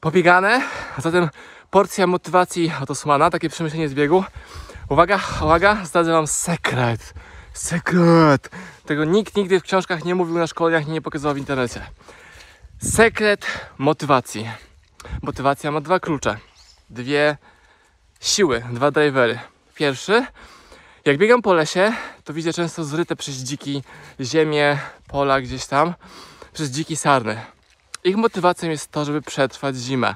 pobiegane, zatem porcja motywacji od Osmana, takie przemyślenie z biegu. Uwaga, uwaga, zdradzę wam sekret. Sekret. Tego nikt nigdy w książkach nie mówił na szkoleniach nie pokazywał w internecie. Sekret motywacji. Motywacja ma dwa klucze. Dwie siły, dwa drivery. Pierwszy, jak biegam po lesie, to widzę często zryte przez dziki ziemię, pola gdzieś tam, przez dziki sarny. Ich motywacją jest to, żeby przetrwać zimę.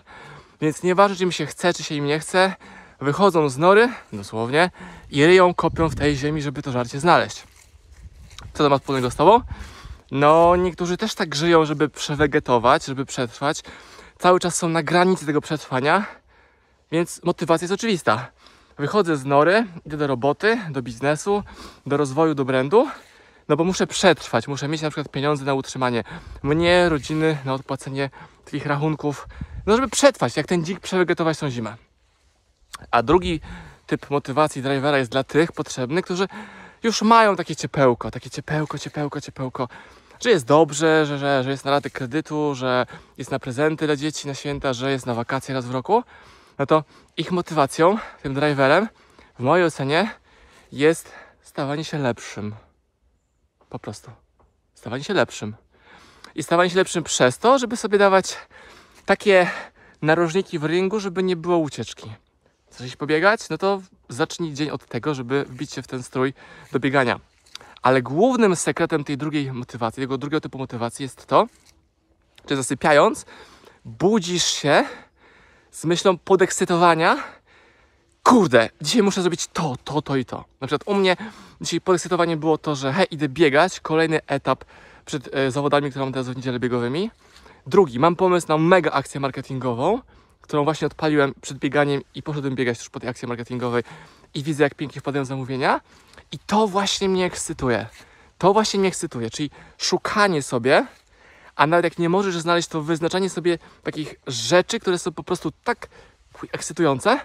Więc nieważne, czy im się chce, czy się im nie chce, wychodzą z nory, dosłownie, i ryją, kopią w tej ziemi, żeby to żarcie znaleźć. Co to ma wspólnego z tobą? No, niektórzy też tak żyją, żeby przewegetować, żeby przetrwać. Cały czas są na granicy tego przetrwania, więc motywacja jest oczywista. Wychodzę z nory, idę do roboty, do biznesu, do rozwoju, do brandu, no bo muszę przetrwać, muszę mieć na przykład pieniądze na utrzymanie mnie, rodziny, na odpłacenie takich rachunków, no żeby przetrwać, jak ten dzik przewegetować tą zimę. A drugi typ motywacji drivera jest dla tych potrzebnych, którzy już mają takie ciepełko, takie ciepełko, ciepełko, ciepełko, że jest dobrze, że, że, że jest na raty kredytu, że jest na prezenty dla dzieci, na święta, że jest na wakacje raz w roku, no to ich motywacją, tym driverem, w mojej ocenie, jest stawanie się lepszym. Po prostu. Stawanie się lepszym. I stawanie się lepszym przez to, żeby sobie dawać takie narożniki w ringu, żeby nie było ucieczki. Chcesz pobiegać? No to zacznij dzień od tego, żeby wbić się w ten strój do biegania. Ale głównym sekretem tej drugiej motywacji, tego drugiego typu motywacji jest to, że zasypiając, budzisz się z myślą podekscytowania. Kurde, dzisiaj muszę zrobić to, to, to i to. Na przykład u mnie dzisiaj podekscytowanie było to, że hej, idę biegać, kolejny etap przed e, zawodami, które mam teraz w niedzielę biegowymi. Drugi, mam pomysł na mega akcję marketingową, którą właśnie odpaliłem przed bieganiem i poszedłem biegać już po tej akcji marketingowej i widzę, jak pięknie wpadają zamówienia. I to właśnie mnie ekscytuje. To właśnie mnie ekscytuje, czyli szukanie sobie, a nawet jak nie możesz znaleźć, to wyznaczanie sobie takich rzeczy, które są po prostu tak ekscytujące,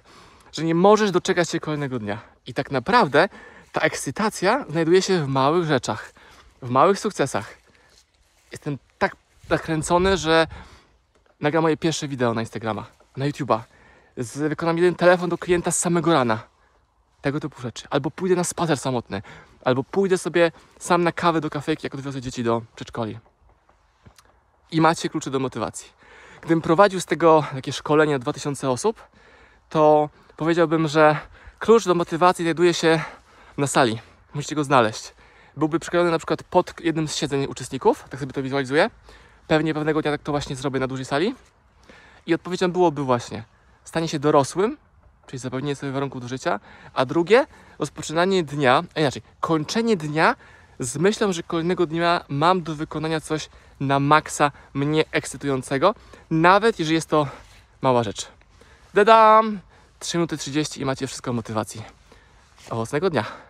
że nie możesz doczekać się kolejnego dnia. I tak naprawdę ta ekscytacja znajduje się w małych rzeczach, w małych sukcesach. Jestem tak nakręcony, że nagram moje pierwsze wideo na Instagrama, na YouTube'a. Z, wykonam jeden telefon do klienta z samego rana. Tego typu rzeczy. Albo pójdę na spacer samotny. Albo pójdę sobie sam na kawę do kafejki, jak odwiozę dzieci do przedszkoli. I macie klucze do motywacji. Gdybym prowadził z tego takie szkolenie 2000 osób, to powiedziałbym, że klucz do motywacji znajduje się na sali. Musicie go znaleźć. Byłby przyklejony na przykład pod jednym z siedzeń uczestników, tak sobie to wizualizuję. Pewnie pewnego dnia tak to właśnie zrobię na dużej sali. I odpowiedzią byłoby właśnie stanie się dorosłym, czyli zapewnienie sobie warunków do życia, a drugie rozpoczynanie dnia, a inaczej, kończenie dnia z myślą, że kolejnego dnia mam do wykonania coś na maksa mnie ekscytującego, nawet jeżeli jest to mała rzecz. Dedam! 3 minuty 30 i macie wszystko o motywacji. Owocnego dnia!